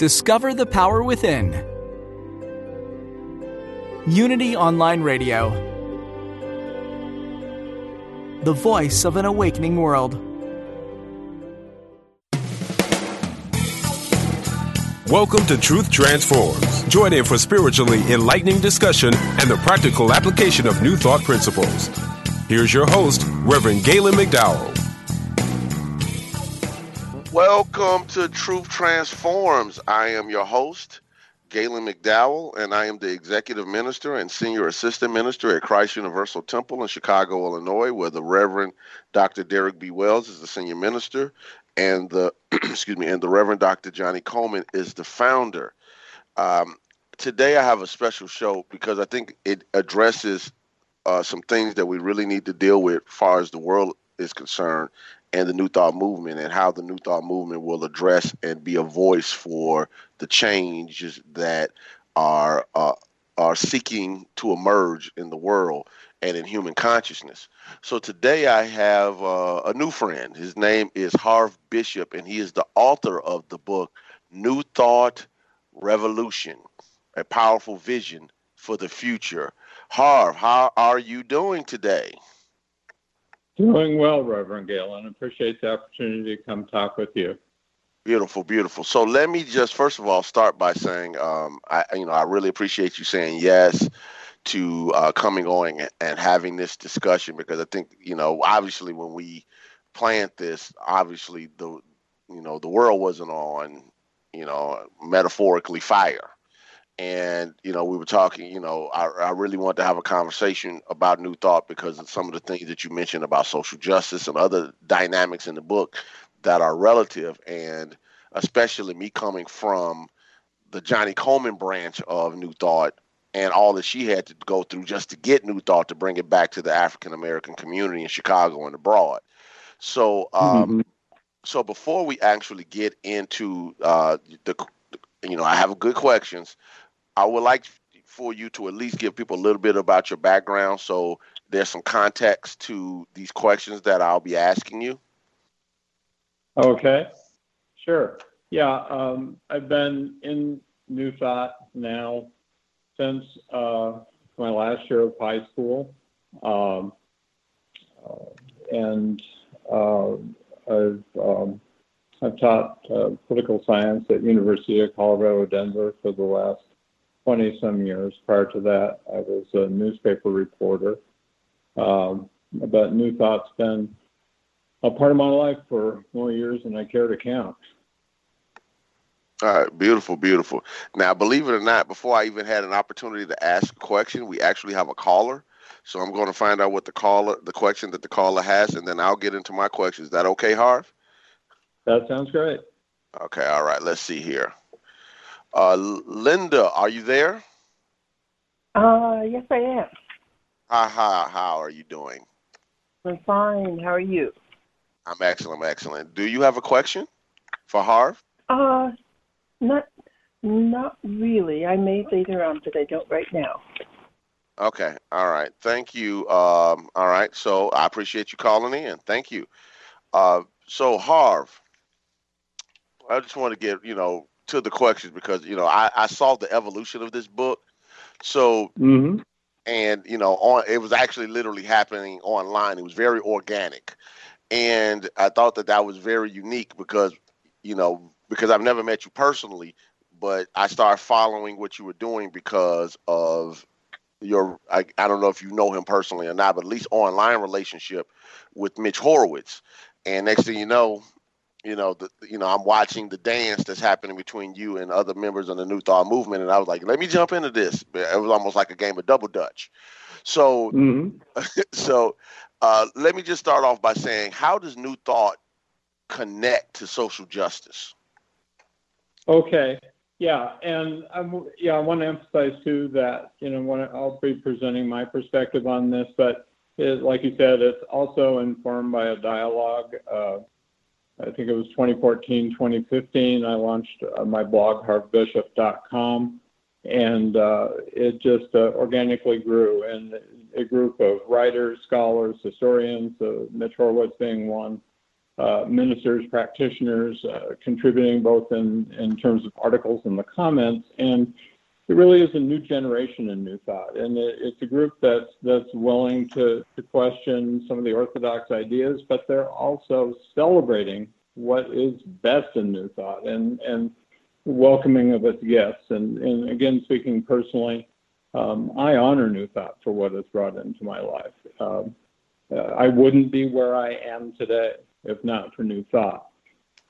Discover the power within. Unity Online Radio. The voice of an awakening world. Welcome to Truth Transforms. Join in for spiritually enlightening discussion and the practical application of new thought principles. Here's your host, Reverend Galen McDowell. Welcome to Truth Transforms. I am your host, Galen McDowell, and I am the executive minister and senior assistant minister at Christ Universal Temple in Chicago, Illinois, where the Reverend Dr. Derrick B. Wells is the senior minister, and the excuse me, and the Reverend Dr. Johnnie Colemon is the founder. Um, today, I have a special show because I think it addresses uh, some things that we really need to deal with, as far as the world is concerned, and the New Thought movement and how the New Thought movement will address and be a voice for the changes that are uh, are seeking to emerge in the world and in human consciousness. So today I have uh, a new friend. His name is Harv Bishop, and he is the author of the book New Thought Revolution: A Powerful Vision for the Future. Harv, how are you doing today? Doing well, Reverend Galen. Appreciate the opportunity to come talk with you. Beautiful, beautiful. So let me just first of all start by saying, um, I you know I really appreciate you saying yes to uh, coming on and having this discussion because I think you know obviously when we planned this, obviously the you know the world wasn't on you know metaphorically fire and you know we were talking you know I, I really want to have a conversation about new thought because of some of the things that you mentioned about social justice and other dynamics in the book that are relative and especially me coming from the Johnnie Colemon branch of new thought and all that she had to go through just to get new thought to bring it back to the african american community in chicago and abroad so um, mm-hmm. so before we actually get into uh, the you know, I have good questions. I would like for you to at least give people a little bit about your background so there's some context to these questions that I'll be asking you. Okay, sure. Yeah, um, I've been in New Thought now since uh, my last year of high school. Um, uh, and uh, I've, um, I've taught uh, political science at University of Colorado Denver for the last 20 some years. Prior to that, I was a newspaper reporter. Um, but New Thought's been a part of my life for more years than I care to count. All right, beautiful, beautiful. Now, believe it or not, before I even had an opportunity to ask a question, we actually have a caller. So I'm going to find out what the caller, the question that the caller has, and then I'll get into my question. Is that okay, Harv? That sounds great. Okay, all right. Let's see here. Uh, Linda, are you there? Uh, yes, I am. Hi, hi. How are you doing? I'm fine. How are you? I'm excellent, I'm excellent. Do you have a question for Harv? Uh, not, not really. I may later on, but I don't right now. Okay. All right. Thank you. Um, all right. So I appreciate you calling in. Thank you. Uh, so Harv, I just want to get you know to the questions because you know I, I saw the evolution of this book. So mm-hmm. and you know on it was actually literally happening online. It was very organic, and I thought that that was very unique because you know, because I've never met you personally, but I started following what you were doing because of your I, I don't know if you know him personally or not, but at least online relationship with Mitch Horowitz. And next thing you know, you know, the, you know, I'm watching the dance that's happening between you and other members of the New Thought movement, and I was like, let me jump into this. It was almost like a game of double dutch. So, mm-hmm. so uh, let me just start off by saying, how does New Thought connect to social justice? Okay. Yeah, and I'm, yeah, I want to emphasize too that you know when I'll be presenting my perspective on this, but it, like you said, it's also informed by a dialogue. Uh, I think it was 2014, 2015. I launched uh, my blog harvbishop.com, and uh, it just uh, organically grew. And a group of writers, scholars, historians, uh, Mitch Horowitz being one, uh, ministers, practitioners uh, contributing both in, in terms of articles and the comments. And it really is a new generation in New Thought. And it, it's a group that's, that's willing to, to question some of the orthodox ideas, but they're also celebrating what is best in New Thought and, and welcoming of its guests. And, and again, speaking personally, um, I honor New Thought for what it's brought into my life. Um, I wouldn't be where I am today if not for new thought.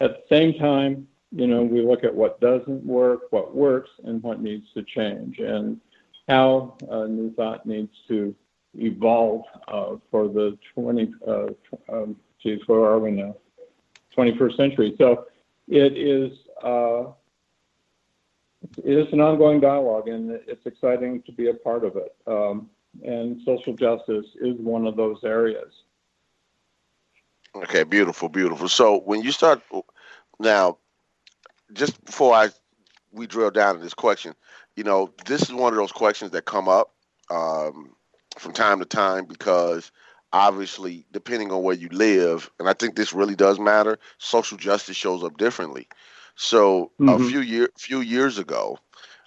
At the same time, you know, we look at what doesn't work, what works, and what needs to change, and how uh, new thought needs to evolve uh, for the 20, uh, um, geez, where are we now? 21st century. So it is, uh, it is an ongoing dialogue, and it's exciting to be a part of it. Um, and social justice is one of those areas. Okay, beautiful, beautiful. So when you start now, just before I we drill down to this question, you know, this is one of those questions that come up um, from time to time because obviously, depending on where you live, and I think this really does matter, social justice shows up differently. So mm-hmm. a few year few years ago,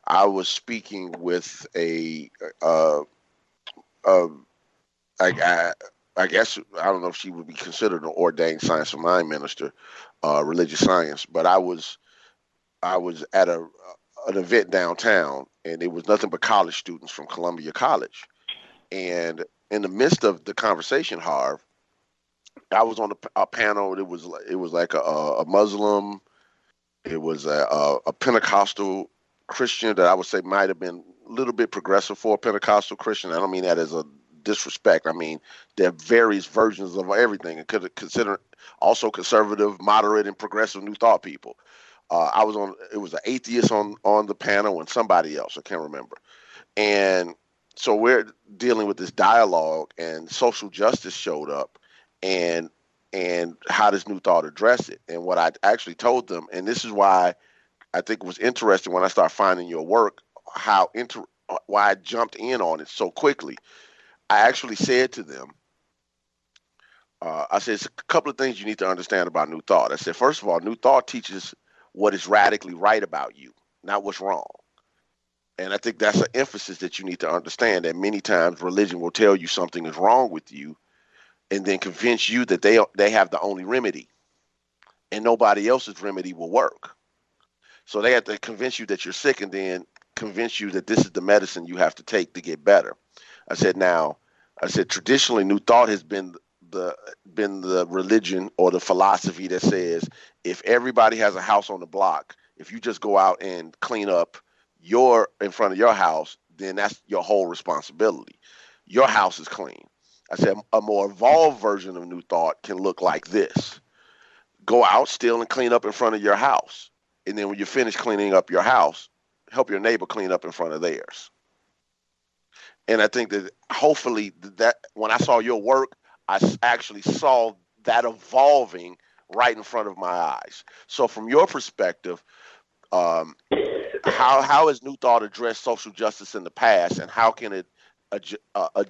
I was speaking with a uh, uh, I, I, I guess I don't know if she would be considered an ordained science of mind minister, uh, religious science, but I was I was at a an event downtown, and it was nothing but college students from Columbia College, and in the midst of the conversation, Harv, I was on a, a panel. It was it was like a, a Muslim, it was a, a, a Pentecostal Christian that I would say might have been a little bit progressive for a Pentecostal Christian. I don't mean that as a disrespect. I mean, there are various versions of everything, and could consider also conservative, moderate, and progressive New Thought people. Uh, I was on. It was an atheist on on the panel and somebody else. I can't remember. And so we're dealing with this dialogue, and social justice showed up, and and how does New Thought address it? And what I actually told them, and this is why I think it was interesting when I started finding your work, how inter why I jumped in on it so quickly I actually said to them, uh, I said, it's a couple of things you need to understand about New Thought. I said, first of all, New Thought teaches what is radically right about you, not what's wrong. And I think that's an emphasis that you need to understand that many times religion will tell you something is wrong with you and then convince you that they they have the only remedy and nobody else's remedy will work. So they have to convince you that you're sick and then convince you that this is the medicine you have to take to get better. I said, now, I said traditionally, New Thought has been the been the religion or the philosophy that says if everybody has a house on the block, if you just go out and clean up your in front of your house, then that's your whole responsibility. Your house is clean. I said a more evolved version of New Thought can look like this: go out, steal, and clean up in front of your house, and then when you finish cleaning up your house, help your neighbor clean up in front of theirs and I think that hopefully that when I saw your work, I actually saw that evolving right in front of my eyes. So, from your perspective, um, how how has New Thought addressed social justice in the past, and how can it uh,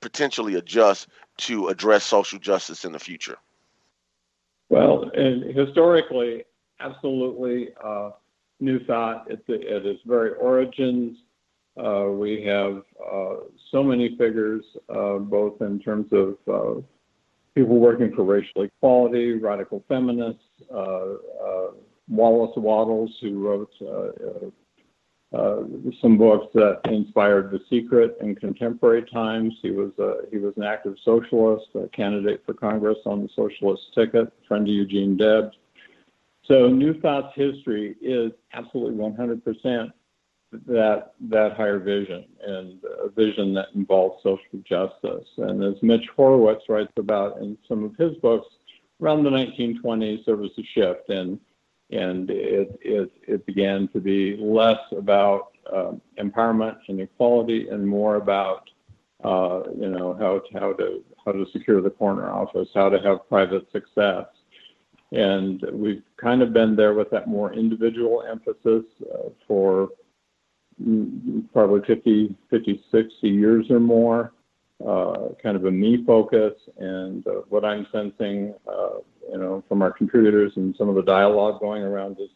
potentially adjust to address social justice in the future? Well, and historically, absolutely, uh, New Thought at, the, at its very origins uh, we have uh, so many figures, uh, both in terms of uh, people working for racial equality, radical feminists, uh, uh, Wallace Wattles, who wrote some books that inspired The Secret in contemporary times. He was a, he was an active socialist, a candidate for Congress on the socialist ticket, friend of Eugene Debs. So New Thought's history is absolutely 100% that that higher vision and a vision that involves social justice. And as Mitch Horowitz writes about in some of his books, around the 1920s there was a shift and and it, it, it began to be less about uh, empowerment and equality and more about uh, you know how to, how to how to secure the corner office, how to have private success, and we've kind of been there with that more individual emphasis uh, for probably 50, 50, 60 years or more. Uh, kind of a me focus, and uh, what I'm sensing uh, you know, from our contributors and some of the dialogue going around is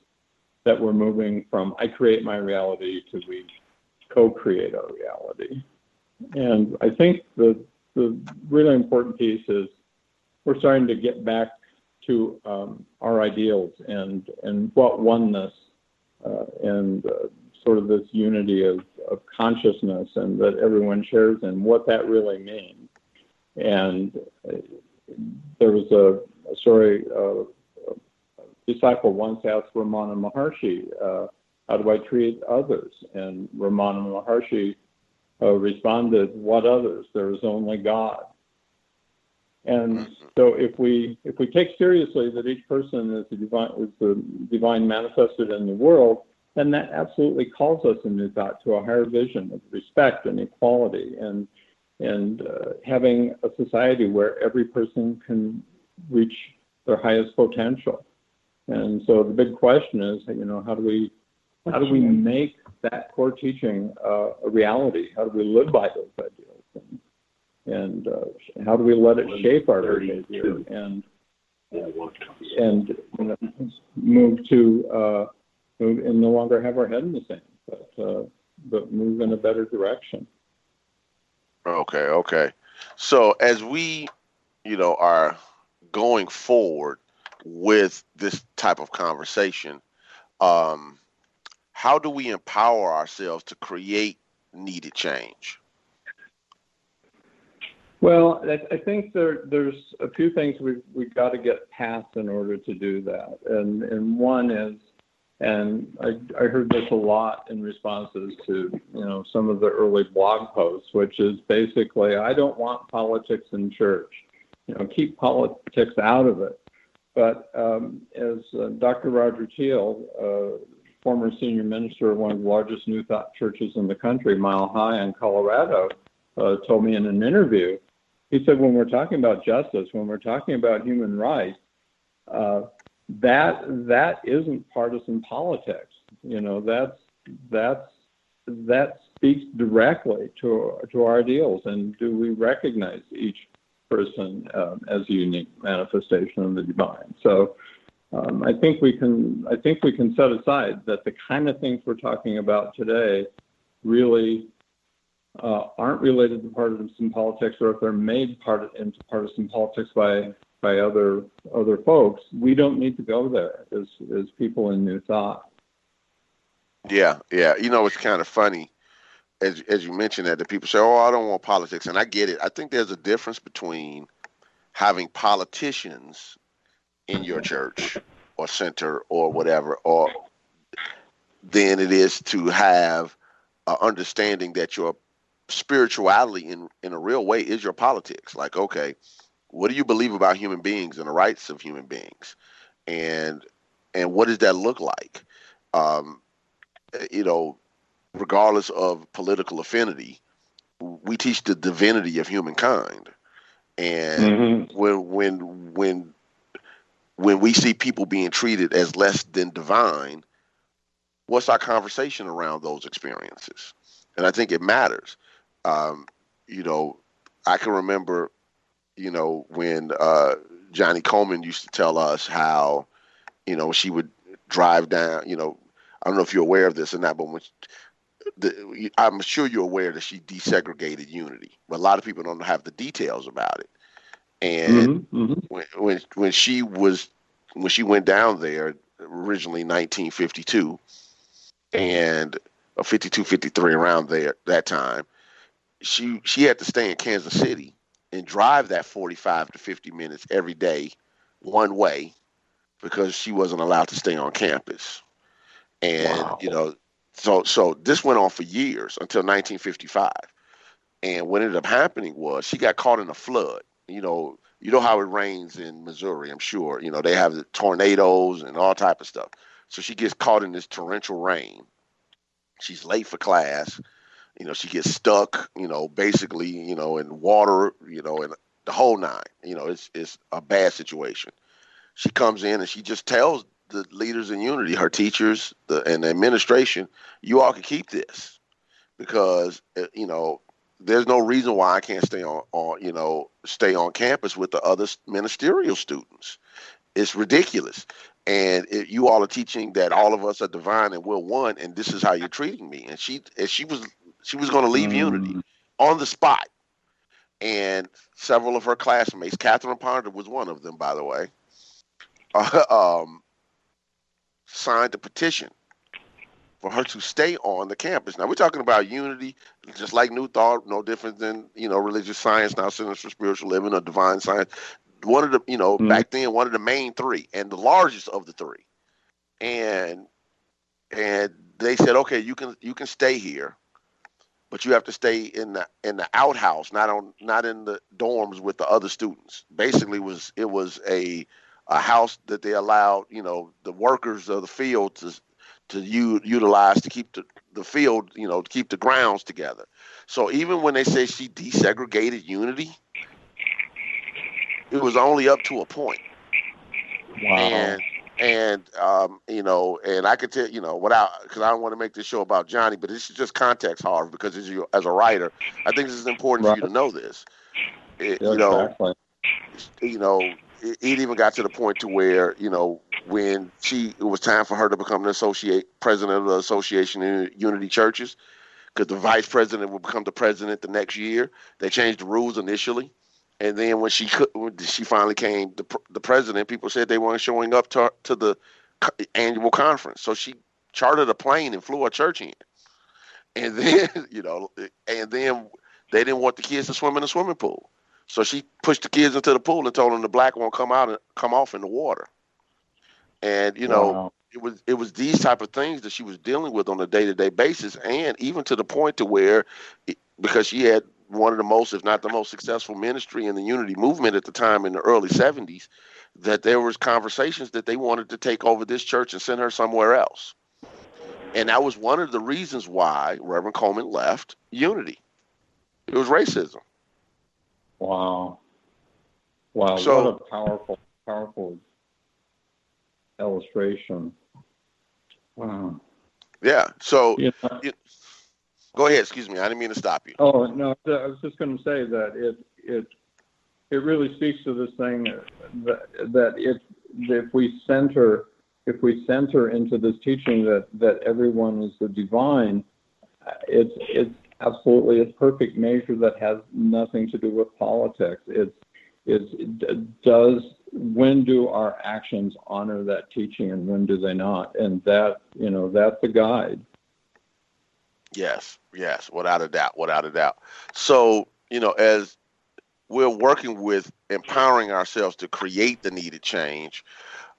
that we're moving from I create my reality to we co-create our reality. And I think the the really important piece is we're starting to get back to um, our ideals and and what oneness uh, and uh, sort of this unity of, of consciousness and that everyone shares and what that really means. And there was a a story. A disciple once asked Ramana Maharshi, uh, "How do I treat others?" And Ramana Maharshi uh, responded, "What others? There is only God." And so, if we if we take seriously that each person is the divine is the divine manifested in the world, then that absolutely calls us in New Thought to a higher vision of respect and equality and and uh, having a society where every person can reach their highest potential. And so the big question is, you know, how do we how do we make that core teaching uh, a reality? How do we live by those ideals? And, and uh, how do we let it shape our behavior and and you know, move to uh, move and no longer have our head in the sand, but uh, but move in a better direction. Okay, okay. So as we, you know, are going forward with this type of conversation, um, how do we empower ourselves to create needed change? Well, I, think there, there's a few things we've, we've got to get past in order to do that. And, and one is, and I, I heard this a lot in responses to, you know, some of the early blog posts, which is basically, I don't want politics in church you know, keep politics out of it. But um, as uh, Dr. Roger Teel, uh, former senior minister of one of the largest New Thought churches in the country, Mile Hi in Colorado, uh, told me in an interview, he said, when we're talking about justice, when we're talking about human rights, uh, that that isn't partisan politics. You know, that's that's that speaks directly to to our ideals. And do we recognize each person um, as a unique manifestation of the divine. So um, I think we can I think we can set aside that the kind of things we're talking about today really uh, aren't related to partisan politics, or if they're made part into partisan politics by by other other folks, we don't need to go there as as people in New Thought. Yeah, yeah. You know, it's kind of funny as as you mentioned that, the people say, "Oh, I don't want politics," and I get it. I think there's a difference between having politicians in your church or center or whatever, or than it is to have an understanding that your spirituality in in a real way is your politics. Like, okay, what do you believe about human beings and the rights of human beings, and and what does that look like? Um, you know, regardless of political affinity, we teach the divinity of humankind. And mm-hmm. when when when when we see people being treated as less than divine, what's our conversation around those experiences? And I think it matters. Um, you know, I can remember, you know, when uh, Johnnie Colemon used to tell us how, you know, she would drive down, you know, I don't know if you're aware of this or not, but when the, I'm sure you're aware that she desegregated Unity, but a lot of people don't have the details about it. And mm-hmm, mm-hmm. when when when she was when she went down there, originally 1952 and uh, 52, 53 around there that time. She she had to stay in Kansas City and drive that 45 to 50 minutes every day one way because she wasn't allowed to stay on campus. And wow. you know, so so this went on for years until 1955. And what ended up happening was she got caught in a flood. You know, you know how it rains in Missouri, I'm sure. You know, they have the tornadoes and all type of stuff. So she gets caught in this torrential rain. She's late for class. You know, she gets stuck, you know, basically, you know, in water, you know, and the whole nine. You know, it's it's a bad situation. She comes in and she just tells the leaders in unity, her teachers, the and the administration, you all can keep this because uh, you know there's no reason why I can't stay on, on you know stay on campus with the other ministerial students. It's ridiculous. And it, you all are teaching that all of us are divine and we're one, and this is how you're treating me. And she, and she was, she was going to leave mm. Unity on the spot. And several of her classmates, Catherine Ponder was one of them, by the way, uh, um, signed a petition for her to stay on the campus. Now we're talking about unity, just like New Thought, no different than you know religious science, now Centers for Spiritual Living or Divine Science. One of the you know mm-hmm. back then one of the main three and the largest of the three, and and they said okay you can you can stay here, but you have to stay in the in the outhouse, not on not in the dorms with the other students. Basically, was it was a a house that they allowed you know the workers of the field to to u- utilize to keep the, the field, you know, to keep the grounds together. So even when they say she desegregated unity, it was only up to a point. Wow. And and um, you know, and I could tell you know without because I don't want to make this show about Johnnie, but this is just context, Harv, because as you as a writer, I think this is important right. for you to know this. It, yeah, you know, exactly. you know, it, it even got to the point to where you know when she it was time for her to become the associate president of the Association of Unity Churches, because the vice president would become the president the next year. They changed the rules initially, and then when she could, when she finally came the the president, people said they weren't showing up to to the annual conference, so she chartered a plane and flew a church in, and then you know, and then they didn't want the kids to swim in the swimming pool. So she pushed the kids into the pool and told them the black won't come out and come off in the water. And you know, wow. it was it was these type of things that she was dealing with on a day to day basis, and even to the point to where, because she had one of the most, if not the most successful ministry in the unity movement at the time in the early 70s, that there was conversations that they wanted to take over this church and send her somewhere else. And that was one of the reasons why Reverend Colemon left Unity. It was racism. Wow. Wow. So, what a powerful, powerful illustration. Wow. Yeah. So, you, go ahead. Excuse me. I didn't mean to stop you. Oh no, I was just going to say that it it it really speaks to this thing that that if if we center if we center into this teaching that that everyone is the divine, it's it's absolutely a perfect measure that has nothing to do with politics. It's, it's it does when do our actions honor that teaching and when do they not? And that you know that's the guide. Yes, yes, without a doubt, without a doubt. So you know, as we're working with empowering ourselves to create the needed change,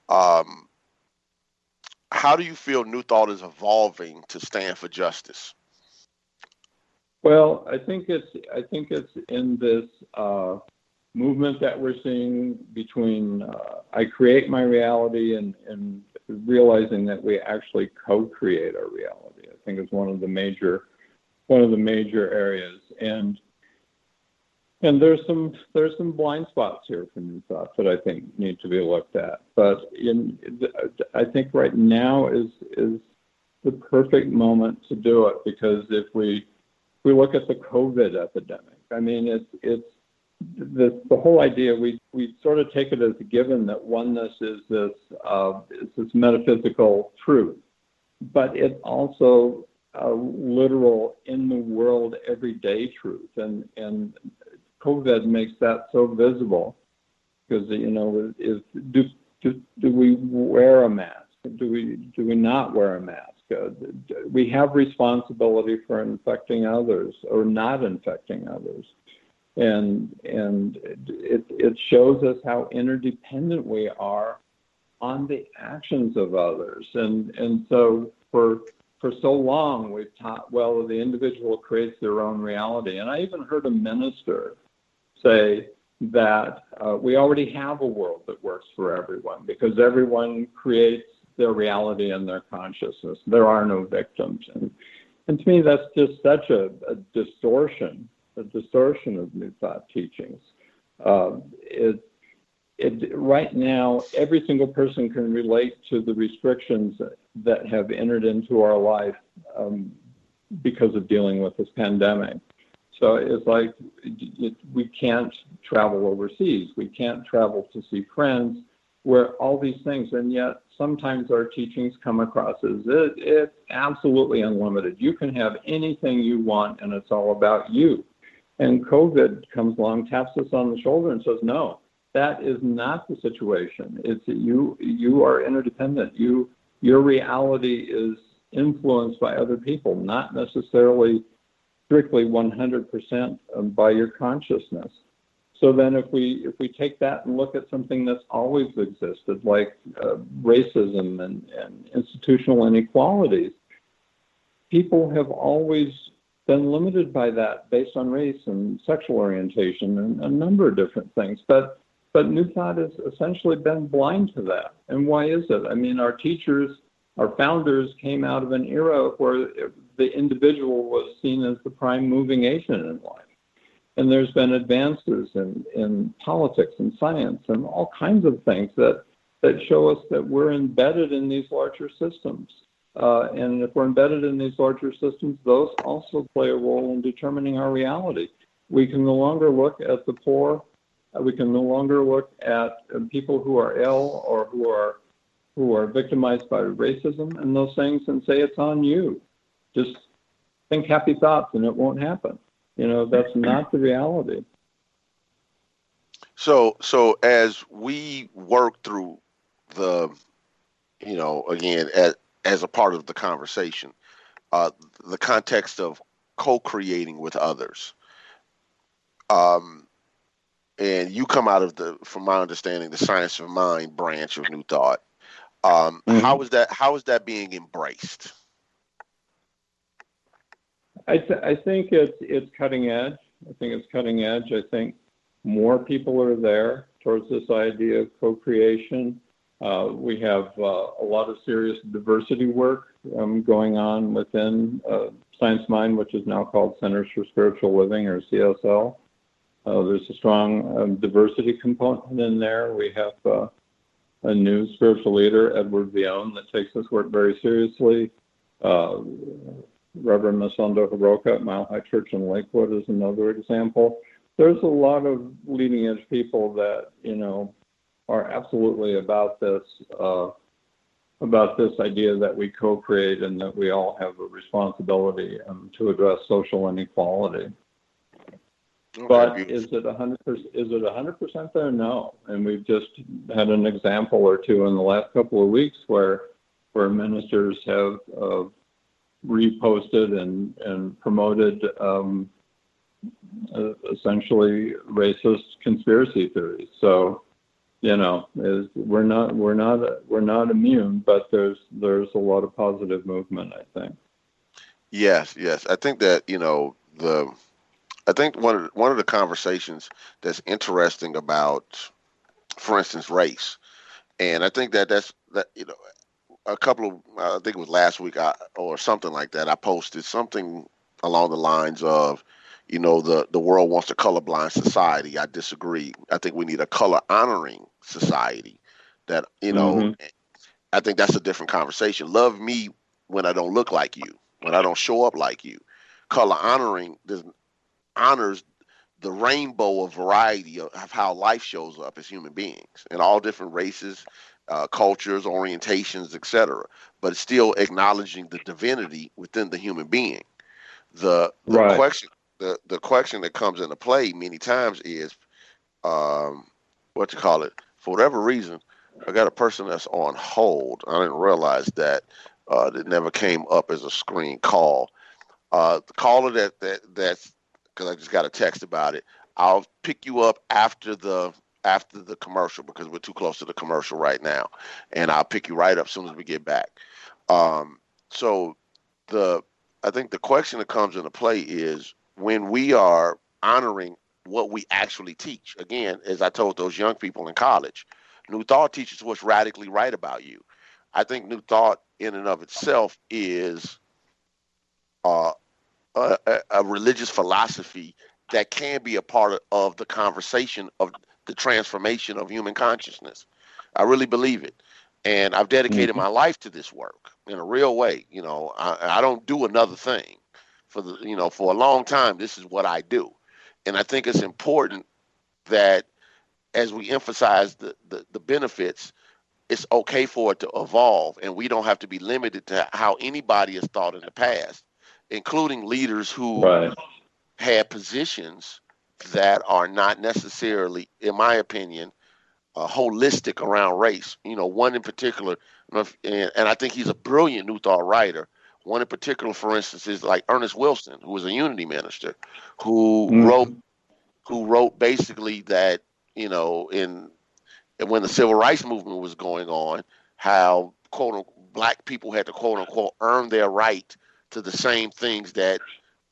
um, how do you feel New Thought is evolving to stand for justice? Well, I think it's I think it's in this uh, movement that we're seeing between uh, I create my reality and and realizing that we actually co-create our reality. Think is one of the major one of the major areas and and there's some there's some blind spots here for new thoughts that I think need to be looked at. But in I think right now is is the perfect moment to do it because if we we look at the COVID epidemic. I mean, it's it's the the whole idea. We we sort of take it as a given that oneness is this uh, is this metaphysical truth, but it's also a literal in the world everyday truth, and and COVID makes that so visible because you know is do do, do we wear a mask? Do we do we not wear a mask? Uh, we have responsibility for infecting others or not infecting others, and and it it shows us how interdependent we are on the actions of others, and and so for for so long we've taught well the individual creates their own reality, and I even heard a minister say that uh, we already have a world that works for everyone because everyone creates their reality and their consciousness. There are no victims. And, and to me, that's just such a, a distortion, a distortion of New Thought teachings. Uh, it, it, right now, every single person can relate to the restrictions that have entered into our life um, because of dealing with this pandemic. So it's like it, we can't travel overseas. We can't travel to see friends. Where all these things, and yet sometimes our teachings come across as it, it's absolutely unlimited. You can have anything you want, and it's all about you. And COVID comes along, taps us on the shoulder, and says, "No, that is not the situation. It's that you. You are interdependent. You, your reality is influenced by other people, not necessarily strictly 100% by your consciousness. So then, if we if we take that and look at something that's always existed, like uh, racism and, and institutional inequalities, people have always been limited by that based on race and sexual orientation and a number of different things. But but Thought has essentially been blind to that. And why is it? I mean, our teachers, our founders came out of an era where the individual was seen as the prime moving agent in life. And there's been advances in, in politics and science and all kinds of things that, that show us that we're embedded in these larger systems. Uh, and if we're embedded in these larger systems, those also play a role in determining our reality. We can no longer look at the poor. Uh, we can no longer look at uh, people who are ill or who are who are victimized by racism and those things and say it's on you just think happy thoughts and it won't happen. You know, that's not the reality. So, so as we work through the, you know, again, as, as a part of the conversation, uh, the context of co-creating with others. Um, and you come out of the, from my understanding, the science of mind branch of New Thought. Um, mm-hmm. how is that? How is that being embraced? I, th- I think it's it's cutting edge. I think it's cutting edge. I think more people are there towards this idea of co-creation. Uh, we have uh, a lot of serious diversity work um, going on within uh, Science Mind, which is now called Centers for Spiritual Living or CSL. Uh, there's a strong um, diversity component in there. We have uh, a new spiritual leader, Edward Viljoen, that takes this work very seriously. Uh, Reverend Masondo Hiroka at Mile Hi Church in Lakewood is another example. There's a lot of leading edge people that you know are absolutely about this uh, about this idea that we co-create and that we all have a responsibility um, to address social inequality. Okay, but is it a hundred percent? Is it a hundred percent there? No. And we've just had an example or two in the last couple of weeks where where ministers have uh, reposted and, and promoted um, uh, essentially racist conspiracy theories. So, you know, is we're not we're not we're not immune, but there's there's a lot of positive movement. I think. Yes, yes, I think that you know the. I think one of the, one of the conversations that's interesting about, for instance, race, and I think that that's that you know a couple of I think it was last week I, or something like that. I posted something along the lines of, you know, the the world wants a colorblind society. I disagree. I think we need a color honoring society. That you know, mm-hmm. I think that's a different conversation. Love me when I don't look like you, when I don't show up like you. Color honoring honors the rainbow of variety of, of how life shows up as human beings in all different races, uh, cultures, orientations, etc. But still acknowledging the divinity within the human being. The, the right. question the, the question that comes into play many times is um, what you call it for whatever reason I got a person that's on hold. I didn't realize that. Uh, that never came up as a screen call. Uh, the caller that that that's because I just got a text about it. I'll pick you up after the after the commercial because we're too close to the commercial right now, and I'll pick you right up as soon as we get back. Um, so the I think the question that comes into play is when we are honoring what we actually teach. Again, as I told those young people in college, New Thought teaches what's radically right about you. I think New Thought, in and of itself, is uh, a, a, religious philosophy that can be a part of, of the conversation of the transformation of human consciousness. I really believe it. And I've dedicated mm-hmm. my life to this work in a real way. You know, I, I don't do another thing for the, you know, for a long time. This is what I do. And I think it's important that as we emphasize the, the, the benefits, it's okay for it to evolve and we don't have to be limited to how anybody has thought in the past including leaders who right. had positions that are not necessarily in my opinion uh, holistic around race you know one in particular and, and i think he's a brilliant new thought writer one in particular for instance is like ernest wilson who was a unity minister who mm. wrote who wrote basically that you know in when the civil rights movement was going on, how quote unquote, black people had to quote unquote earn their right to the same things that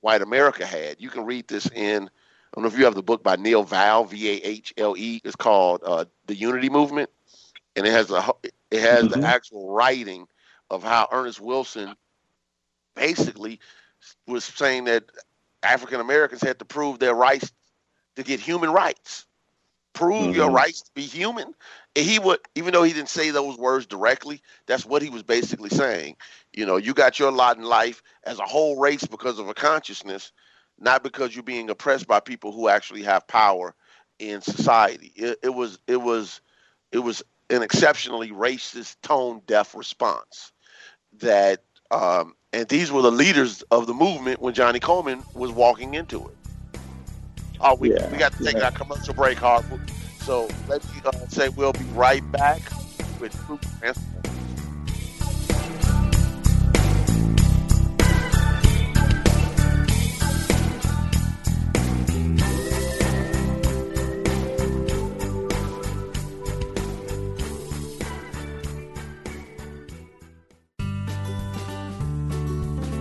white America had. You can read this in I don't know if you have the book by Neal Vahle, V A H L E. It's called uh, The Unity Movement, and it has a it has mm-hmm. the actual writing of how Ernest Wilson basically was saying that African Americans had to prove their rights to get human rights prove mm-hmm. your rights to be human. And he would, even though he didn't say those words directly, that's what he was basically saying. You know, you got your lot in life as a whole race because of a consciousness, not because you're being oppressed by people who actually have power in society. It, it was, it was, it was an exceptionally racist, tone deaf response. That, um, and these were the leaders of the movement when Johnnie Colemon was walking into it. Oh, we, yeah, we got to take yeah. that commercial break, Harvard. So let me uh, say we'll be right back with Truth Transforms.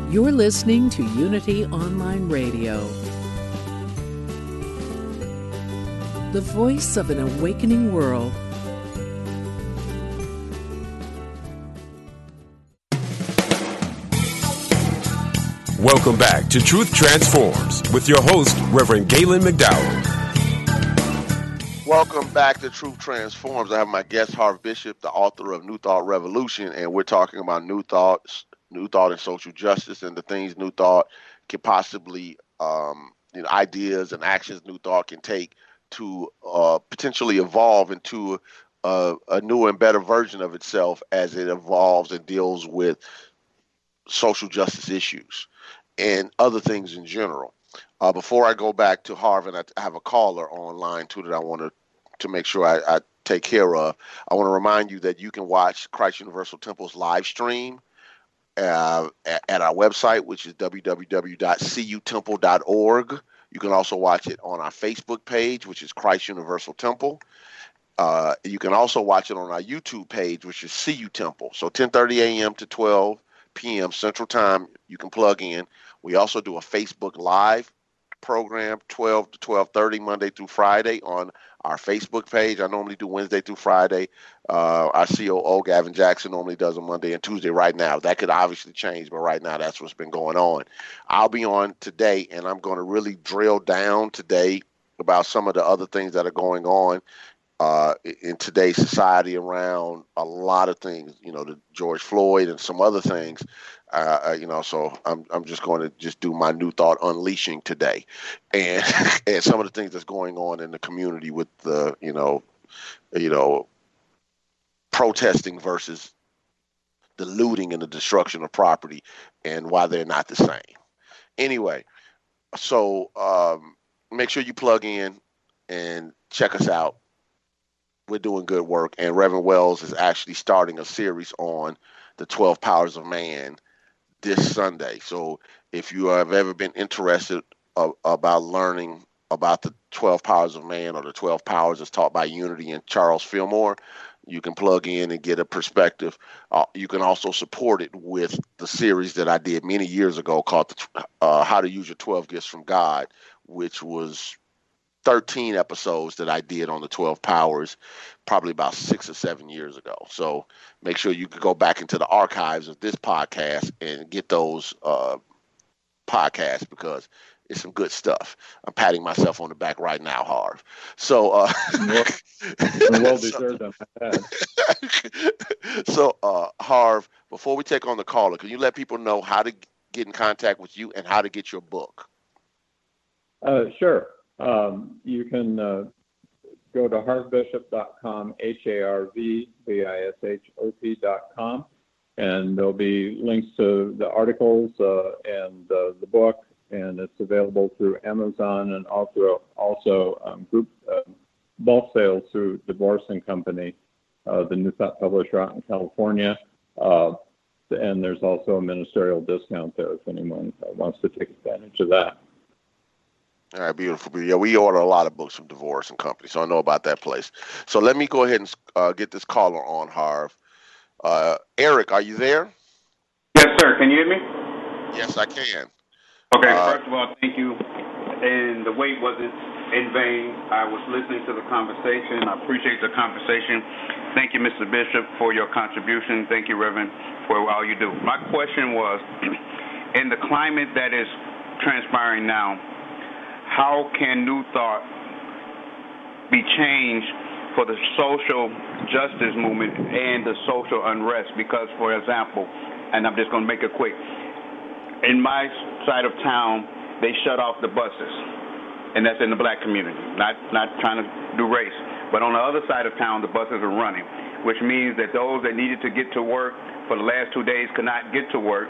You're listening to Unity Online Radio the voice of an awakening world. Welcome back to Truth Transforms with your host, Reverend Galen McDowell. Welcome back to Truth Transforms. I have my guest, Harv Bishop, the author of New Thought Revolution, and we're talking about new thoughts, new thought and social justice, and the things New Thought can possibly, um, you know, ideas and actions New Thought can take to uh, potentially evolve into a, a new and better version of itself as it evolves and deals with social justice issues and other things in general. Uh, before I go back to Harvard, I have a caller online too that I want to to make sure I, I take care of. I want to remind you that you can watch Christ Universal Temple's live stream uh, at, at, our website, which is www.cutemple.org. You can also watch it on our Facebook page, which is Christ Universal Temple. Uh, you can also watch it on our YouTube page, which is CU Temple. So 10:30 a.m. to 12 p.m. Central Time, you can plug in. We also do a Facebook Live program, 12 to 12:30 Monday through Friday on our Facebook page. I normally do Wednesday through Friday. Uh, our COO Gavin Jackson normally does on Monday and Tuesday. Right now, that could obviously change, but right now that's what's been going on. I'll be on today, and I'm going to really drill down today about some of the other things that are going on uh, in today's society around a lot of things. You know, the George Floyd and some other things. Uh, uh, you know, so I'm I'm just going to just do my new thought unleashing today, and and some of the things that's going on in the community with the you know, you know, protesting versus the looting and the destruction of property, and why they're not the same. Anyway, so um, make sure you plug in and check us out we're doing good work. And Reverend Wells is actually starting a series on the 12 powers of man this Sunday. So if you have ever been interested about learning about the 12 powers of man or the 12 powers as taught by Unity and Charles Fillmore, you can plug in and get a perspective. Uh, you can also support it with the series that I did many years ago called uh, How to Use Your 12 Gifts from God, which was 13 episodes that I did on the 12 powers probably about six or seven years ago. So make sure you can go back into the archives of this podcast and get those uh, podcasts because it's some good stuff. I'm patting myself on the back right now, Harv. So, uh, well deserved. so, uh, Harv, before we take on the caller, can you let people know how to get in contact with you and how to get your book? Uh, sure. Um, you can uh, go to harvbishop.com, H A R V B I S H O P.com, and there'll be links to the articles uh, and uh, the book, and it's available through Amazon and also also um, group uh, bulk sales through DeVorss and Company, uh, the New Thought publisher out in California. Uh, and there's also a ministerial discount there if anyone wants to take advantage of that. All right, beautiful. Yeah, we order a lot of books from DeVorss and Company, so I know about that place. So let me go ahead and uh, get this caller on, Harv. Uh, Eric, are you there? Yes, sir. Can you hear me? Yes, I can. Okay. Uh, first of all, thank you. And the wait wasn't in vain. I was listening to the conversation. I appreciate the conversation. Thank you, Mr. Bishop, for your contribution. Thank you, Reverend, for all you do. My question was, in the climate that is transpiring now how can New Thought be changed for the social justice movement and the social unrest? Because, for example, and I'm just going to make it quick, in my side of town, they shut off the buses, and that's in the black community. Not not trying to do race, but on the other side of town, the buses are running, which means that those that needed to get to work for the last two days could not get to work,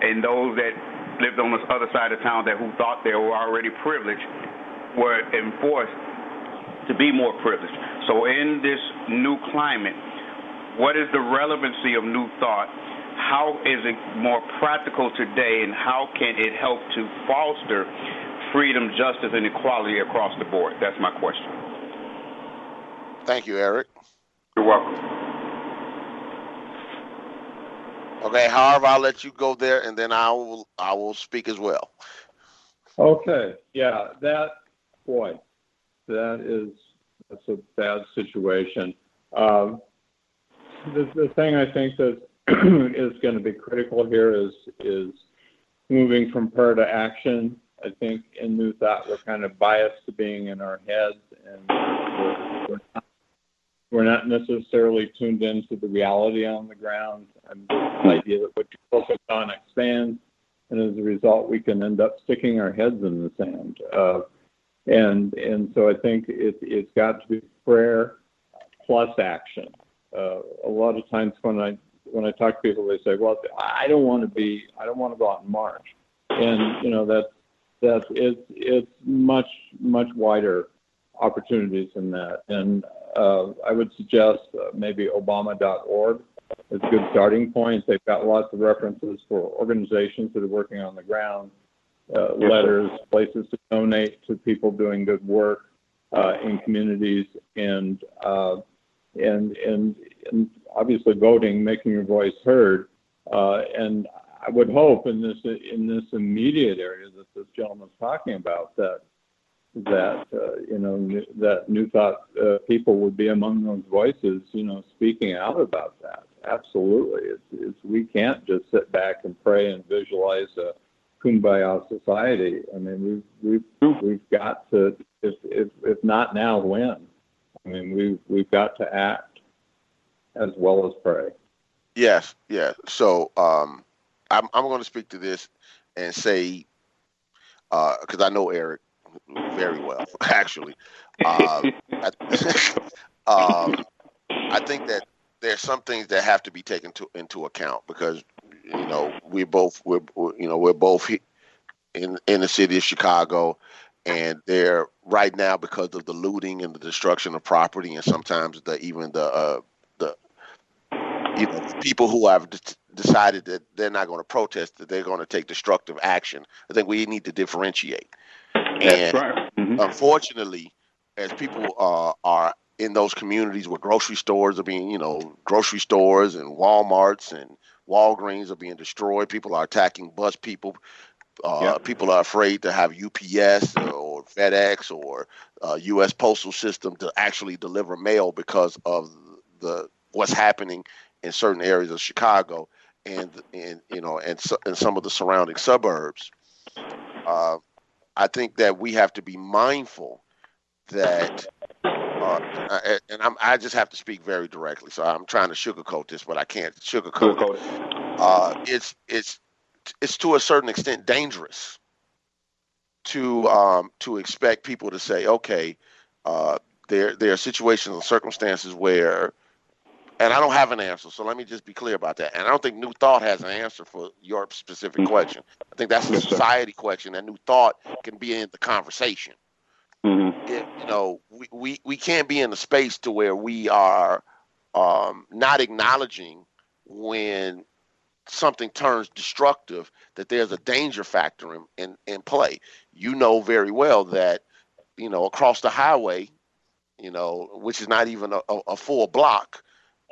and those that lived on the other side of town that who thought they were already privileged were enforced to be more privileged. So in this new climate, what is the relevancy of new thought? How is it more practical today, and how can it help to foster freedom, justice, and equality across the board? That's my question. Thank you, Eric. You're welcome. Okay, Harv, I'll let you go there, and then I will I will speak as well. Okay, yeah, that boy, that is that's a bad situation. Um, the, the thing I think that is going to be critical here is is moving from prayer to action. I think in New Thought we're kind of biased to being in our heads, and we're, we're not we're not necessarily tuned into the reality on the ground. And the idea that what you focus on expands, and as a result, we can end up sticking our heads in the sand. Uh, and and so I think it, it's got to be prayer plus action. Uh, a lot of times when I when I talk to people, they say, "Well, I don't want to be, I don't want to go out and march," and you know that's that's it's it's much much wider opportunities in that. And uh, I would suggest uh, maybe Obama.org is a good starting point. They've got lots of references for organizations that are working on the ground, uh, letters, places to donate to people doing good work uh, in communities, and uh, and and and obviously voting, making your voice heard. Uh, and I would hope in this in this immediate area that this gentleman's talking about that that uh, you know that New Thought uh, people would be among those voices, you know, speaking out about that. Absolutely, it's, it's we can't just sit back and pray and visualize a kumbaya society. I mean, we've we've we've got to if if if not now, when? I mean, we've we've got to act as well as pray. Yes, yeah. So um, I'm I'm going to speak to this and say because uh, I know Eric very well, actually. Uh, I, um, I think that there's some things that have to be taken to, into account because you know we both we're you know we're both in in the city of Chicago, and they're right now because of the looting and the destruction of property, and sometimes the even the uh, the you know people who have decided that they're not going to protest, that they're going to take destructive action. I think we need to differentiate. That's And right. Mhm. unfortunately, as people uh, are in those communities where grocery stores are being, you know, grocery stores and WalMarts and Walgreens are being destroyed, people are attacking bus people. Uh, Yeah. People are afraid to have UPS or FedEx or uh, U.S. Postal System to actually deliver mail because of the what's happening in certain areas of Chicago and and you know and, and some of the surrounding suburbs. Uh, I think that we have to be mindful that, uh, and- and I'm, I just have to speak very directly. So I'm trying to sugarcoat this, but I can't sugarcoat it. Sugarcoat it. Uh, it's it's it's to a certain extent dangerous to um, to expect people to say, okay, uh, there there are situations and circumstances where, and I don't have an answer. So let me just be clear about that. And I don't think New Thought has an answer for your specific Mhm. question. I think that's a Yes, sir. society question, and New Thought can be in the conversation Mhm. it, you know, we, we, we can't be in a space to where we are um, not acknowledging when something turns destructive that there's a danger factor in, in, in play. You know very well that, you know, across the highway, you know, which is not even a, a, a full block,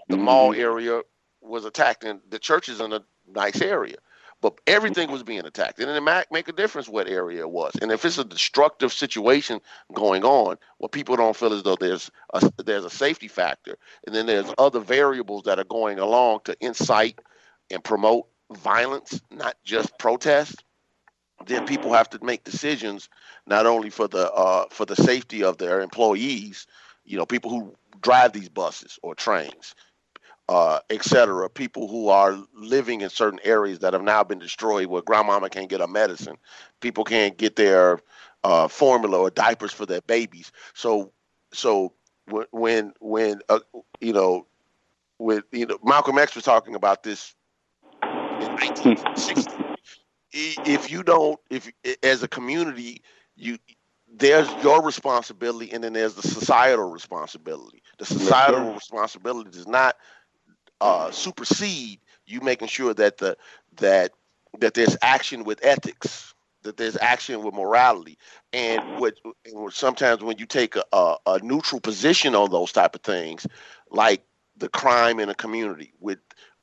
the mall Mhm. area was attacked and the church is in a nice area. But everything was being attacked. And it might make a difference what area it was. And if it's a destructive situation going on, well, people don't feel as though there's a, there's a safety factor. And then there's other variables that are going along to incite and promote violence, not just protest. Then people have to make decisions not only for the uh, for the safety of their employees, you know, people who drive these buses or trains, uh, et cetera, people who are living in certain areas that have now been destroyed where grandmama can't get her medicine, people can't get their uh, formula or diapers for their babies. So, so when when uh, you know, when you know Malcolm X was talking about this in 1960. If you don't, if as a community, you there's your responsibility, and then there's the societal responsibility. The societal responsibility does not uh, supersede you making sure that the that that there's action with ethics, that there's action with morality, and what sometimes when you take a, a, a neutral position on those type of things, like the crime in a community with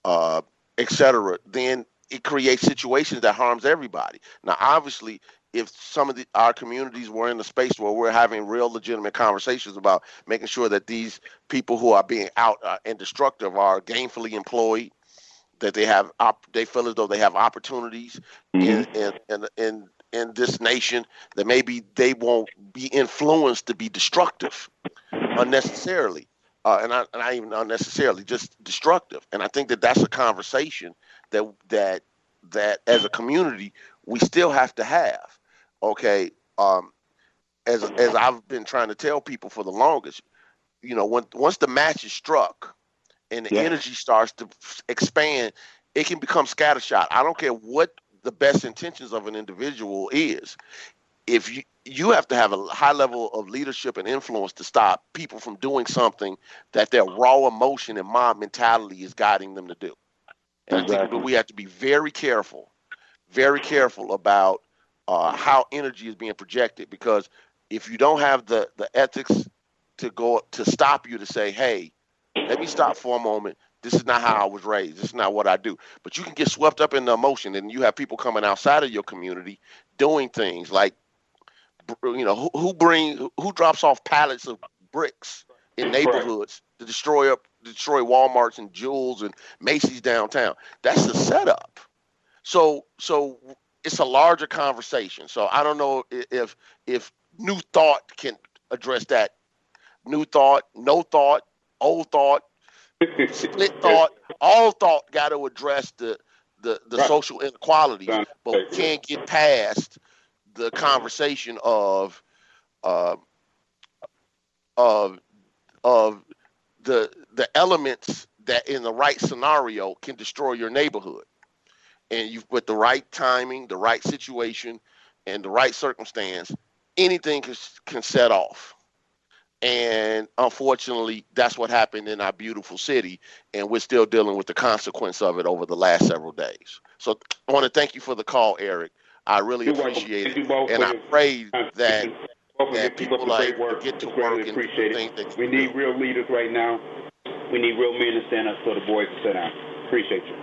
uh, et cetera, then it creates situations that harms everybody. Now, obviously, if some of the, our communities were in a space where we're having real legitimate conversations about making sure that these people who are being out uh, and destructive are gainfully employed, that they have op- they feel as though they have opportunities in, in in in in this nation, that maybe they won't be influenced to be destructive unnecessarily, uh, and I and I even unnecessarily just destructive. And I think that that's a conversation that that that as a community we still have to have. Okay, um, as as I've been trying to tell people for the longest, you know, when once the match is struck and the Yeah. energy starts to expand, it can become scattershot. I don't care what the best intentions of an individual is. If you you have to have a high level of leadership and influence to stop people from doing something that their raw emotion and mob mentality is guiding them to do. And I think Exactly. that we have to be very careful, very careful about uh, how energy is being projected because if you don't have the the ethics to go to stop you to say, hey, let me stop for a moment. This is not how I was raised. This is not what I do. But you can get swept up in the emotion, and you have people coming outside of your community doing things like, you know, who, who bring who drops off pallets of bricks in neighborhoods to destroy up destroy WalMarts and Jewels and Macy's downtown. That's the setup. So so it's a larger conversation. So I don't know if if New Thought can address that. New Thought, No Thought, Old Thought, Split Thought, All Thought got to address the the, the Right. social inequalities, Right. but we can't get past the conversation of uh, of of the the elements that in the right scenario can destroy your neighborhood and you with the right timing the right situation and the right circumstance anything can, can set off. And unfortunately, that's what happened in our beautiful city, and we're still dealing with the consequence of it over the last several days. So I want to thank you for the call, Eric. I really You're appreciate welcome. it, and I pray that Both of you that people up the are great to work. get to work and do appreciated. things that We need do. real leaders right now. We need real men to stand up so the boys can sit down. Appreciate you.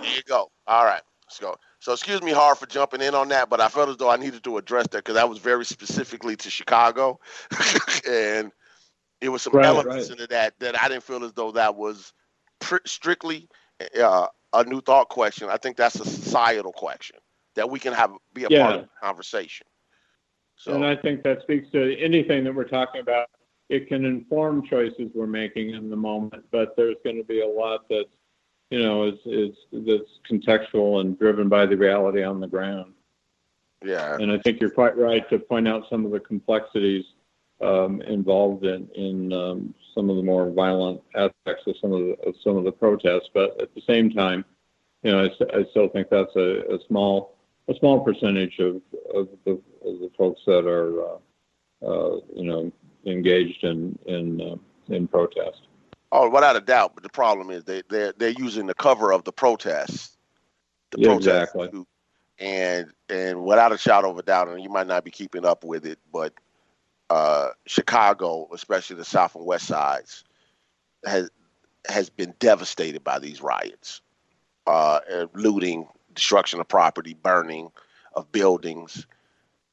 There you go. All right, let's go. So excuse me, hard for jumping in on that, but I felt as though I needed to address that because that was very specifically to Chicago, and it was some Right, elements right. into that that I didn't feel as though that was pr- strictly uh, a new thought question. I think that's a societal question that we can have be a part of the conversation. So And I think that speaks to anything that we're talking about. It can inform choices we're making in the moment, but there's going to be a lot that's, you know, is is that's contextual and driven by the reality on the ground. yeah, And I think you're quite right to point out some of the complexities um, involved in in um, some of the more violent aspects of some of the of some of the protests. But at the same time, you know, I, I still think that's a, a small a small percentage of of the, of the folks that are uh, uh, you know engaged in in uh, in protest. Oh, without a doubt. But the problem is they they're they're using the cover of the protests, the Yeah, protest exactly. and and without a shadow of a doubt, and you might not be keeping up with it, but uh, Chicago, especially the south and west sides, has has been devastated by these riots, uh, and looting, destruction of property, burning of buildings.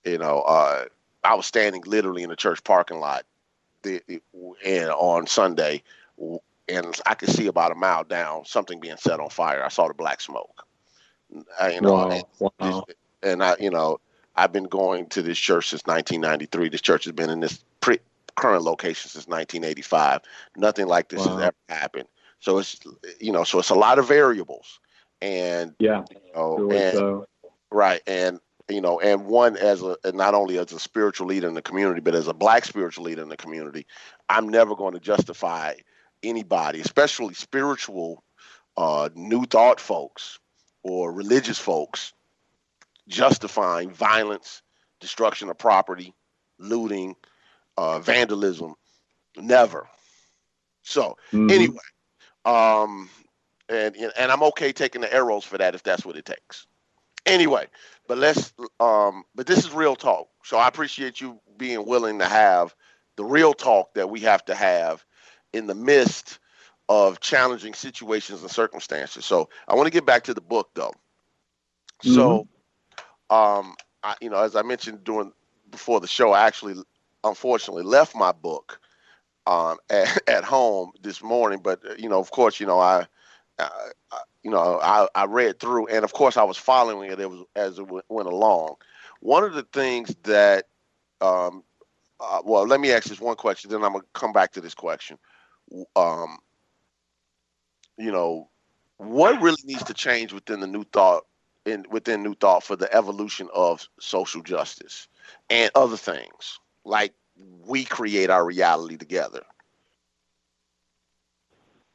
You know, uh, I was standing literally in the church parking lot, the, and on Sunday, and I could see about a mile down something being set on fire. I saw the black smoke. I, you know, Wow, and wow. and I, you know, I've been going to this church since 1993. This church has been in this pre- current location since 1985. Nothing like this has ever happened. So it's, you know, so it's a lot of variables, and Yeah, you know, and so. right, and you know, and one as a not only as a spiritual leader in the community, but as a black spiritual leader in the community, I'm never going to justify anybody, especially spiritual, uh, new thought folks or religious folks, justifying violence, destruction of property, looting, uh, vandalism. Never. So Mhm. anyway, um, and and I'm okay taking the arrows for that if that's what it takes. Anyway, but let's um, but this is real talk. So I appreciate you being willing to have the real talk that we have to have in the midst of challenging situations and circumstances. So I want to get back to the book though. So, um, I, you know, as I mentioned during before the show, I actually unfortunately left my book um, at, at home this morning. But uh, you know, of course, you know, I, uh, I you know, I, I read through, and of course, I was following it, it was, as it went, went along. One of the things that, um, uh, well, let me ask this one question, then I'm gonna come back to this question. Um, you know, what really needs to change within the new thought in within new thought for the evolution of social justice and other things like we create our reality together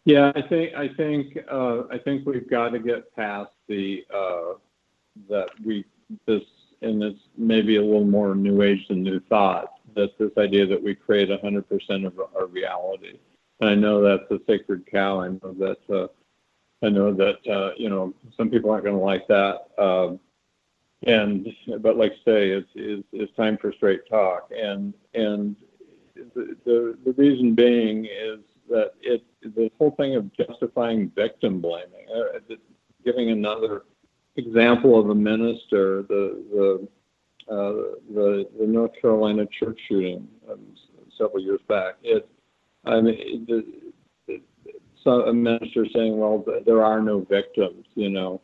Yeah, I think I think uh, I think we've got to get past the uh, that we this and it's maybe a little more new age than new thought that this idea that we create 100% of our reality. And I know that's a sacred cow. I know that uh, I know that uh, you know some people aren't going to like that. Um, and but like I say, it's, it's it's time for straight talk. And and the the, the reason being is that it the whole thing of justifying victim blaming, uh, giving another example of a minister, the the uh, the, the North Carolina church shooting um, several years back. It, I mean, the, so a minister saying, "Well, there are no victims," you know,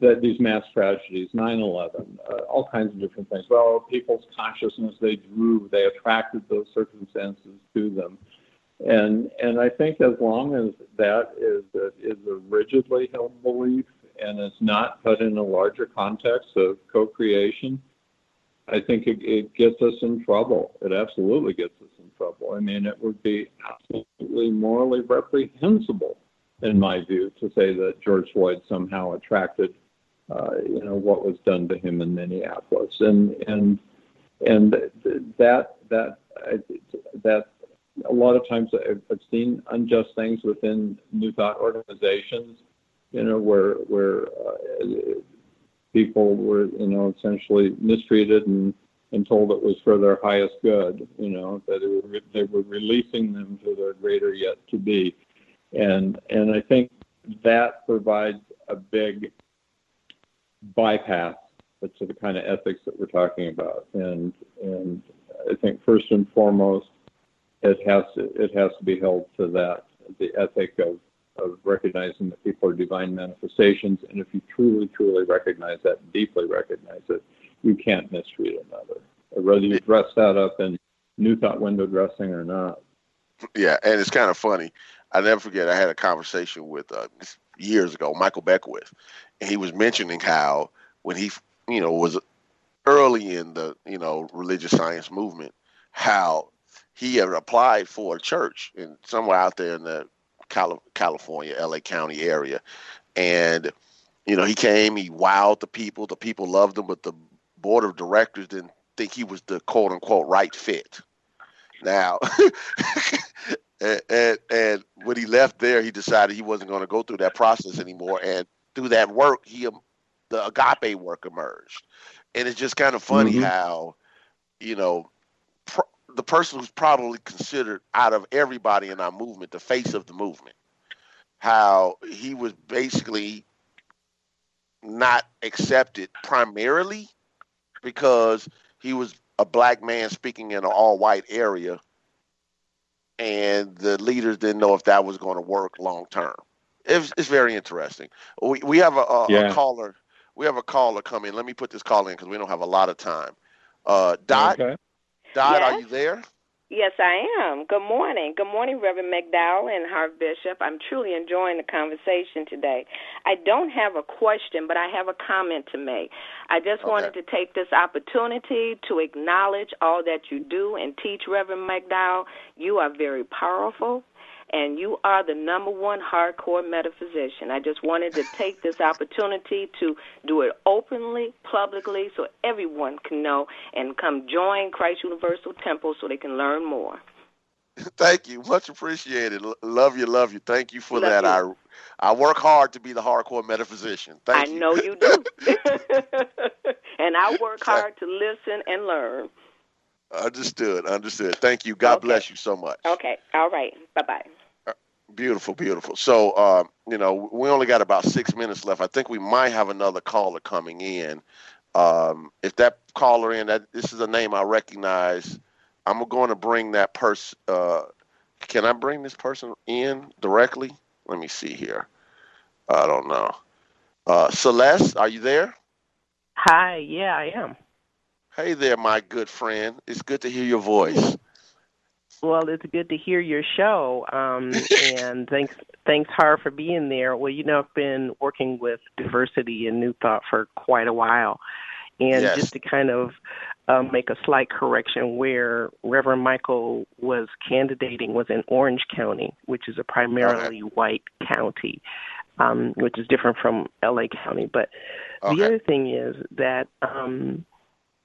that these mass tragedies, 9/11, uh, all kinds of different things. Well, people's consciousness, they drew, they attracted those circumstances to them. And and I think as long as that is a, is a rigidly held belief and it's not put in a larger context of co-creation, I think it, it gets us in trouble. It absolutely gets us trouble. I mean, it would be absolutely morally reprehensible, in my view, to say that George Floyd somehow attracted, uh, you know, what was done to him in Minneapolis. And and and that that that a lot of times I've seen unjust things within New Thought organizations, you know, where where uh, people were you know essentially mistreated and and told it was for their highest good, you know, that were, they were releasing them to their greater yet to be. And, and I think that provides a big bypass to the kind of ethics that we're talking about. And, and I think first and foremost, it has to, it has to be held to that, the ethic of, of recognizing that people are divine manifestations. And if you truly, truly recognize that, deeply recognize it, you can't mistreat another, whether you dress that up in new thought window dressing or not. Yeah, and it's kind of funny. I never forget. I had a conversation with uh, years ago, Michael Beckwith, and he was mentioning how when he, you know, was early in the you know religious science movement, how he had applied for a church in somewhere out there in the California, LA County area, and you know he came, he wowed the people, the people loved him, but the board of directors didn't think he was the quote unquote right fit. Now, and, and, and when he left there, he decided he wasn't going to go through that process anymore. And through that work, he um, the agape work emerged. And it's just kind of funny mm-hmm. how, you know, pr- the person who's probably considered out of everybody in our movement the face of the movement, how he was basically not accepted primarily because he was a black man speaking in an all white area and the leaders didn't know if that was going to work long term. It's, it's very interesting. We, we have a, a, yeah. a, caller. We have a caller coming. Let me put this call in because we don't have a lot of time. Uh, Dot, okay. Dot, yes. are you there? Yes, I am. Good morning. Good morning, Reverend McDowell and Harv Bishop. I'm truly enjoying the conversation today. I don't have a question, but I have a comment to make. I just okay. wanted to take this opportunity to acknowledge all that you do and teach, Reverend McDowell. You are very powerful and you are the number one hardcore metaphysician. I just wanted to take this opportunity to do it openly, publicly, so everyone can know and come join Christ Universal Temple so they can learn more. Thank you, much appreciated. love you, love you. Thank you for love that. You. I I work hard to be the hardcore metaphysician. Thank I you. know you do, and I work hard to listen and learn. Understood. Understood. Thank you. God okay. bless you so much. Okay. All right. Bye bye. Beautiful, beautiful. So, uh, you know, we only got about six minutes left. I think we might have another caller coming in. Um, if that caller in, that this is a name I recognize. I'm going to bring that person. Uh, can I bring this person in directly? Let me see here. I don't know. Uh, Celeste, are you there? Hi. Yeah, I am. Hey there, my good friend. It's good to hear your voice. Well, it's good to hear your show, um, and thanks, thanks, Harv, for being there. Well, you know, I've been working with diversity and New Thought for quite a while, and yes. just to kind of um, make a slight correction, where Reverend Michael was candidating was in Orange County, which is a primarily okay. white county, um, which is different from LA County. But okay. the other thing is that. Um,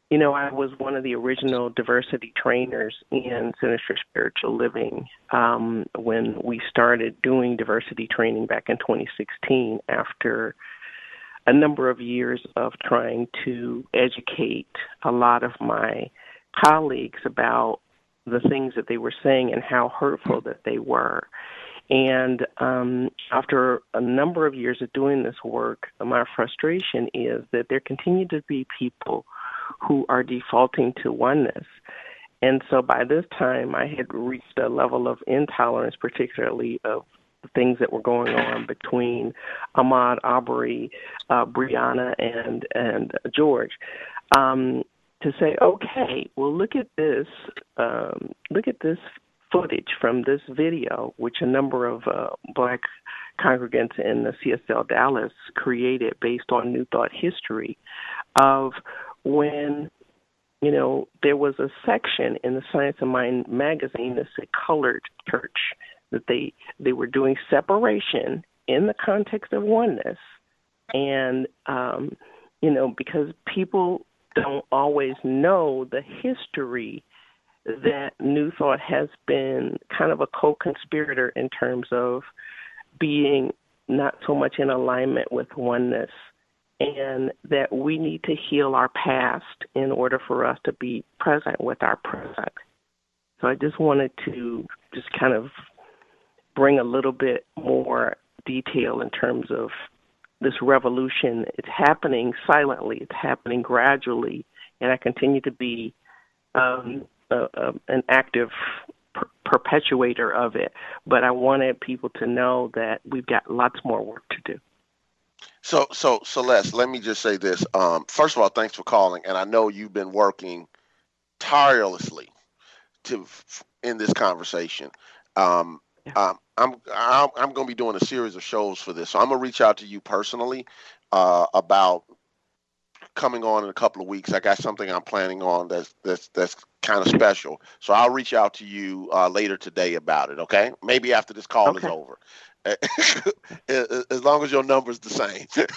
you know, I was one of the original diversity trainers in Centers for Spiritual Living um, when we started doing diversity training back in 2016 after a number of years of trying to educate a lot of my colleagues about the things that they were saying and how hurtful that they were. And um, after a number of years of doing this work, my frustration is that there continue to be people who are defaulting to oneness. And so by this time, I had reached a level of intolerance, particularly of things that were going on between Ahmaud, Arbery, uh, Breonna, and and George. Um, to say, okay, well, look at this, um, look at this footage from this video, which a number of uh, black congregants in the CSL Dallas created based on New Thought history of when you know there was a section in the Science of Mind magazine that said colored church that they they were doing separation in the context of oneness. And um you know because people don't always know the history that New Thought has been kind of a co conspirator in terms of being not so much in alignment with oneness, and that we need to heal our past in order for us to be present with our present. So I just wanted to just kind of bring a little bit more detail in terms of this revolution. It's happening silently, it's happening gradually, and I continue to be um, a, a, an active per- perpetuator of it. But I wanted people to know that we've got lots more work to do. So, so Celeste, let me just say this. Um, first of all, thanks for calling, and I know you've been working tirelessly to in this conversation. Um, um, I'm I'm, I'm going to be doing a series of shows for this, so I'm going to reach out to you personally uh, about coming on in a couple of weeks. I got something I'm planning on that's that's that's kind of special. So I'll reach out to you uh, later today about it. Okay? Maybe after this call okay. is over. as long as your number's the same.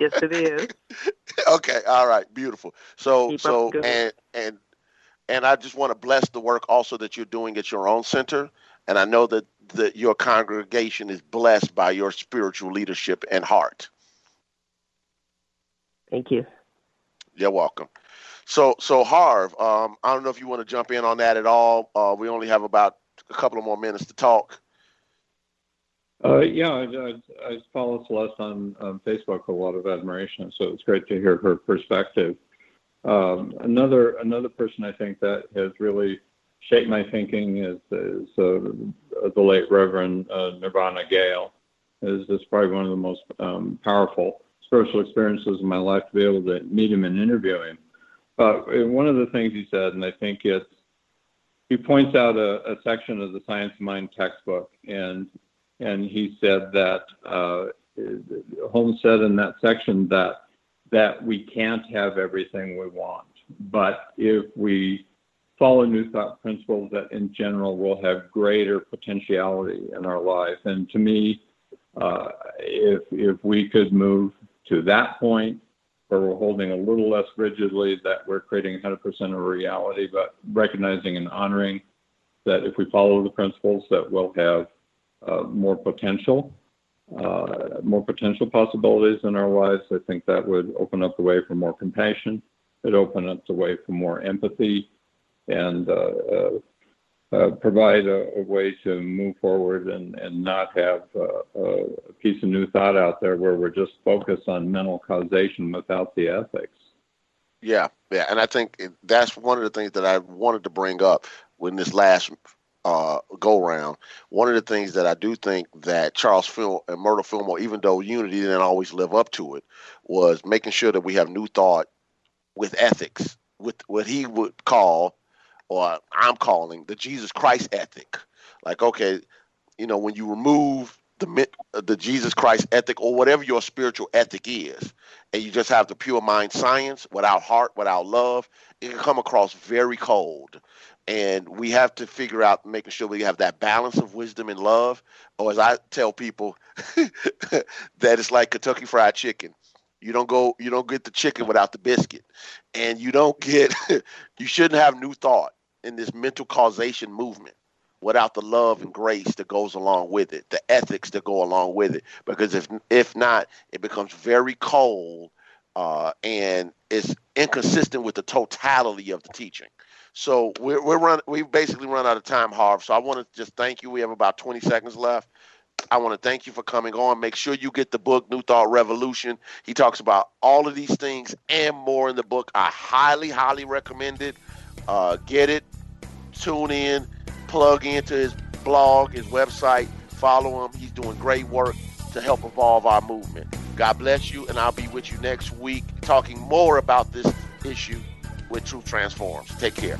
yes, it is. Okay. All right. Beautiful. So Keep so and and and I just want to bless the work also that you're doing at your own center. And I know that that your congregation is blessed by your spiritual leadership and heart. Thank you. You're welcome. So, so Harv, um, I don't know if you want to jump in on that at all. Uh, we only have about a couple of more minutes to talk. Uh, yeah, I, I, I, follow Celeste on, on Facebook a lot of admiration, so it's great to hear her perspective. Um, another another person I think that has really shaped my thinking is, is uh, the late Reverend uh, Nirvana Gale. Is this probably one of the most um, powerful spiritual experiences in my life to be able to meet him and interview him. But one of the things he said, and I think it's, he points out a, a section of the Science of Mind textbook, and and he said that uh, Holmes said in that section that that we can't have everything we want, but if we follow new thought principles that in general will have greater potentiality in our life. And to me, uh, if if we could move to that point where we're holding a little less rigidly that we're creating 100% of reality, but recognizing and honoring that if we follow the principles that we'll have more potential, uh, more potential possibilities in our lives. I think that would open up the way for more compassion. It open up the way for more empathy and uh, uh uh, provide a, way to move forward and, not have uh, a piece of new thought out there where we're just focused on mental causation without the ethics. Yeah, yeah, and I think that's one of the things that I wanted to bring up when this last uh, go round. One of the things that I do think that Charles Fil- and Myrtle Fillmore, even though Unity didn't always live up to it, was making sure that we have new thought with ethics, with what he would call or I'm calling the Jesus Christ ethic. Like, okay, you know, when you remove the uh, the Jesus Christ ethic or whatever your spiritual ethic is, and you just have the pure mind science without heart, without love, it can come across very cold. And we have to figure out making sure we have that balance of wisdom and love. Or as I tell people, that it's like Kentucky Fried Chicken. You don't go you don't get the chicken without the biscuit. And you don't get you shouldn't have new thought in this mental causation movement without the love and grace that goes along with it, the ethics that go along with it. Because if if not, it becomes very cold uh, and it's inconsistent with the totality of the teaching. So we're we're run we've basically run out of time, Harv. So I want to just thank you. We have about 20 seconds left. I want to thank you for coming on. Make sure you get the book, New Thought Revolution. He talks about all of these things and more in the book. I highly, highly recommend it. Uh, get it, tune in, plug into his blog, his website, follow him. He's doing great work to help evolve our movement. God bless you, and I'll be with you next week talking more about this issue with Truth Transforms. Take care.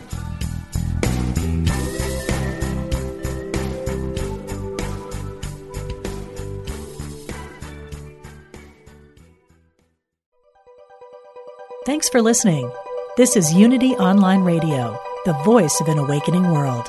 Thanks for listening. This is Unity Online Radio, the voice of an awakening world.